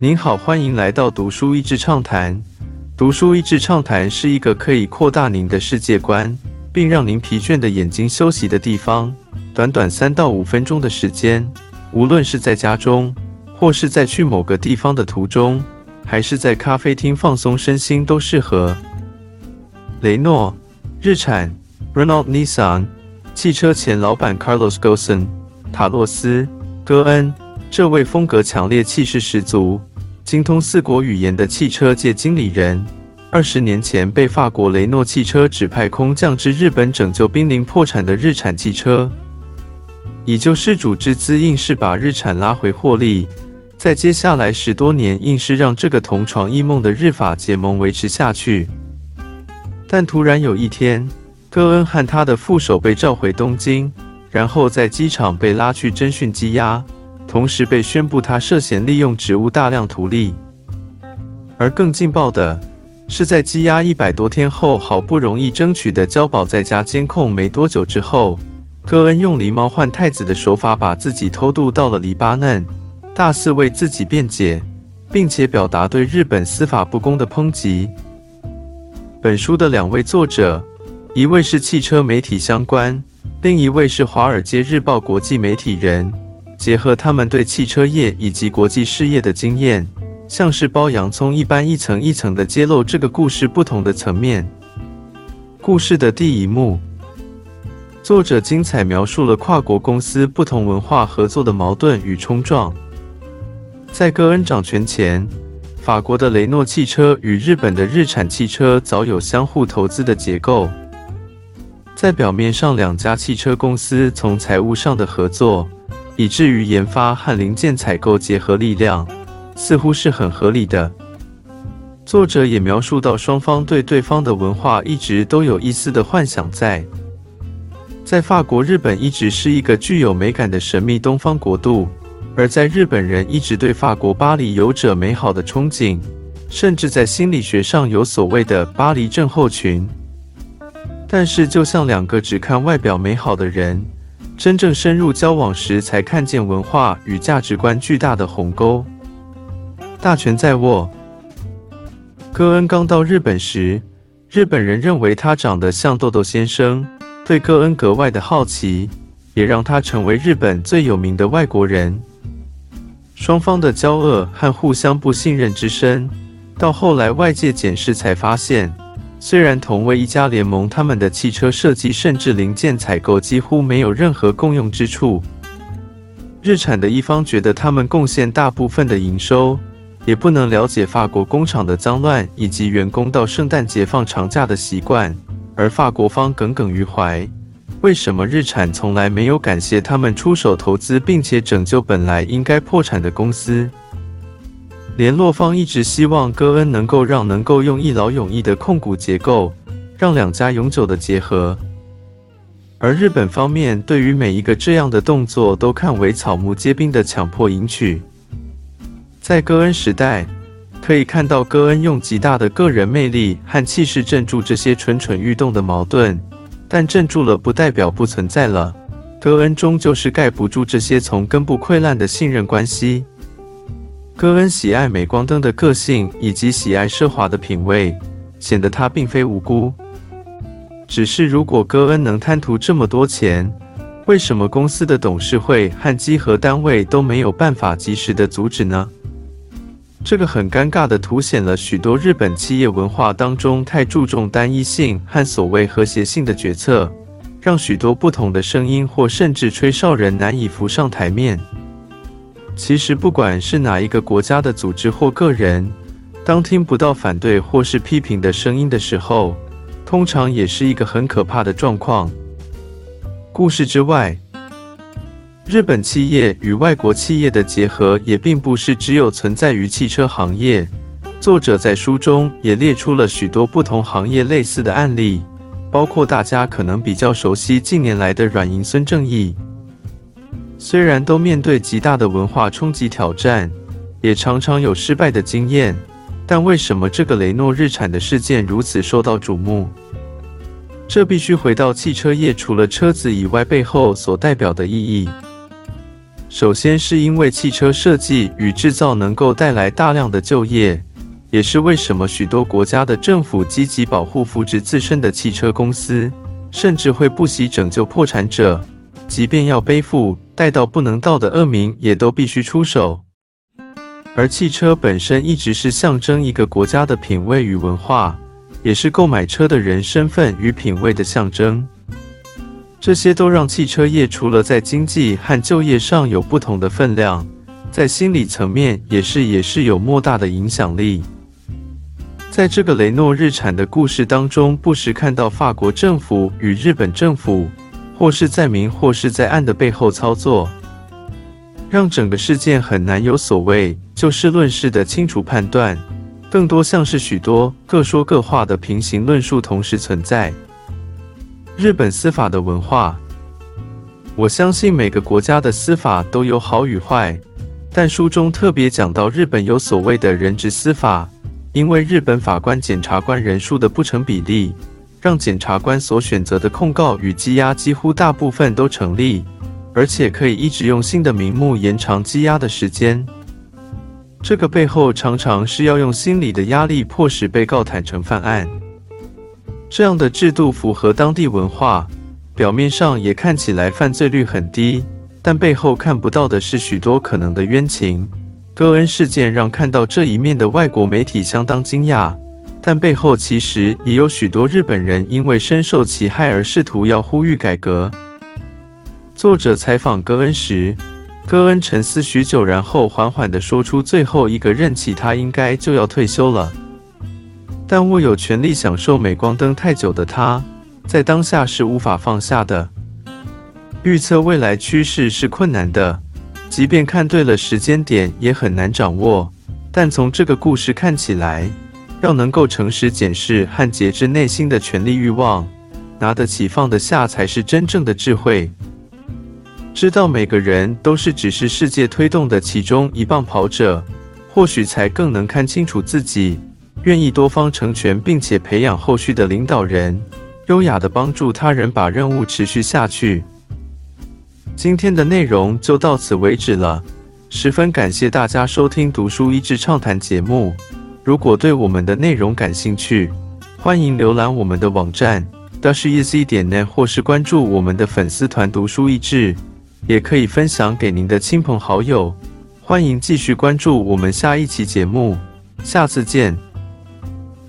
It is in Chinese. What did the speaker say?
您好，欢迎来到读书益智畅谈。读书益智畅谈是一个可以扩大您的世界观，并让您疲倦的眼睛休息的地方。短短三到五分钟的时间，无论是在家中，或是在去某个地方的途中，还是在咖啡厅放松身心，都适合。雷诺日产 （Renault Nissan） 汽车前老板 Carlos Ghosn 塔洛斯·戈恩，这位风格强烈、气势十足。精通四国语言的汽车界经理人，二十年前被法国雷诺汽车指派空降至日本拯救濒临破产的日产汽车，以救世主之姿，硬是把日产拉回获利。在接下来十多年，硬是让这个同床异梦的日法结盟维持下去。但突然有一天，戈恩和他的副手被召回东京，然后在机场被拉去侦讯羁押。同时被宣布他涉嫌利用职务大量图利，而更劲爆的是，在羁押一百多天后，好不容易争取的交保在家监控没多久之后，戈恩用狸猫换太子的手法把自己偷渡到了黎巴嫩，大肆为自己辩解，并且表达对日本司法不公的抨击。本书的两位作者，一位是汽车媒体相关，另一位是华尔街日报国际媒体人。结合他们对汽车业以及国际事业的经验，像是剥洋葱一般，一层一层的揭露这个故事不同的层面。故事的第一幕，作者精彩描述了跨国公司不同文化合作的矛盾与冲撞。在戈恩掌权前，法国的雷诺汽车与日本的日产汽车早有相互投资的结构。在表面上，两家汽车公司从财务上的合作。以至于研发和零件采购结合力量，似乎是很合理的。作者也描述到，双方对对方的文化一直都有一丝的幻想在。在法国，日本一直是一个具有美感的神秘东方国度；而在日本人一直对法国巴黎有着美好的憧憬，甚至在心理学上有所谓的“巴黎症候群”。但是，就像两个只看外表美好的人。真正深入交往时，才看见文化与价值观巨大的鸿沟。大权在握。戈恩刚到日本时，日本人认为他长得像豆豆先生，对戈恩格外的好奇，也让他成为日本最有名的外国人。双方的交恶和互相不信任之深，到后来外界检视才发现。虽然同为一家联盟，他们的汽车设计甚至零件采购几乎没有任何共用之处。日产的一方觉得他们贡献大部分的营收，也不能了解法国工厂的脏乱以及员工到圣诞节放长假的习惯，而法国方耿耿于怀：为什么日产从来没有感谢他们出手投资并且拯救本来应该破产的公司？联络方一直希望戈恩能够让能够用一劳永逸的控股结构，让两家永久的结合。而日本方面对于每一个这样的动作都看为草木皆兵的强迫迎娶。在戈恩时代，可以看到戈恩用极大的个人魅力和气势镇住这些蠢蠢欲动的矛盾，但镇住了不代表不存在了。戈恩终究是盖不住这些从根部溃烂的信任关系。戈恩喜爱镁光灯的个性，以及喜爱奢华的品味，显得他并非无辜。只是，如果戈恩能贪图这么多钱，为什么公司的董事会和稽核单位都没有办法及时的阻止呢？这个很尴尬的凸显了许多日本企业文化当中太注重单一性和所谓和谐性的决策，让许多不同的声音或甚至吹哨人难以浮上台面。其实，不管是哪一个国家的组织或个人，当听不到反对或是批评的声音的时候，通常也是一个很可怕的状况。故事之外，日本企业与外国企业的结合也并不是只有存在于汽车行业。作者在书中也列出了许多不同行业类似的案例，包括大家可能比较熟悉近年来的软银孙正义。虽然都面对极大的文化冲击挑战，也常常有失败的经验，但为什么这个雷诺日产的事件如此受到瞩目？这必须回到汽车业除了车子以外背后所代表的意义。首先是因为汽车设计与制造能够带来大量的就业，也是为什么许多国家的政府积极保护扶植自身的汽车公司，甚至会不惜拯救破产者，即便要背负带到不能到的恶名，也都必须出手。而汽车本身一直是象征一个国家的品味与文化，也是购买车的人身份与品味的象征。这些都让汽车业除了在经济和就业上有不同的分量，在心理层面也是也是有莫大的影响力。在这个雷诺日产的故事当中，不时看到法国政府与日本政府，或是在明或是在暗的背后操作，让整个事件很难有所谓就事论事的清楚判断，更多像是许多各说各话的平行论述同时存在。日本司法的文化，我相信每个国家的司法都有好与坏，但书中特别讲到日本有所谓的人质司法，因为日本法官、检察官人数的不成比例，让检察官所选择的控告与羁押几乎大部分都成立，而且可以一直用新的名目延长羁押的时间。这个背后常常是要用心理的压力迫使被告坦诚犯案。这样的制度符合当地文化，表面上也看起来犯罪率很低，但背后看不到的是许多可能的冤情。戈恩事件让看到这一面的外国媒体相当惊讶，但背后其实也有许多日本人因为深受其害而试图要呼吁改革。作者采访戈恩时，戈恩沉思许久，然后缓缓地说出最后一个任期，他应该就要退休了。但握有权力享受镁光灯太久的他，在当下是无法放下的。预测未来趋势是困难的，即便看对了时间点，也很难掌握。但从这个故事看起来，要能够诚实检视和节制内心的权力欲望，拿得起放得下，才是真正的智慧。知道每个人都是只是世界推动的其中一棒跑者，或许才更能看清楚自己。愿意多方成全，并且培养后续的领导人，优雅的帮助他人，把任务持续下去。今天的内容就到此为止了，十分感谢大家收听《读书益智畅谈》节目。如果对我们的内容感兴趣，欢迎浏览我们的网站 d a s h e z 点 net，或是关注我们的粉丝团“读书益智”，也可以分享给您的亲朋好友。欢迎继续关注我们下一期节目，下次见。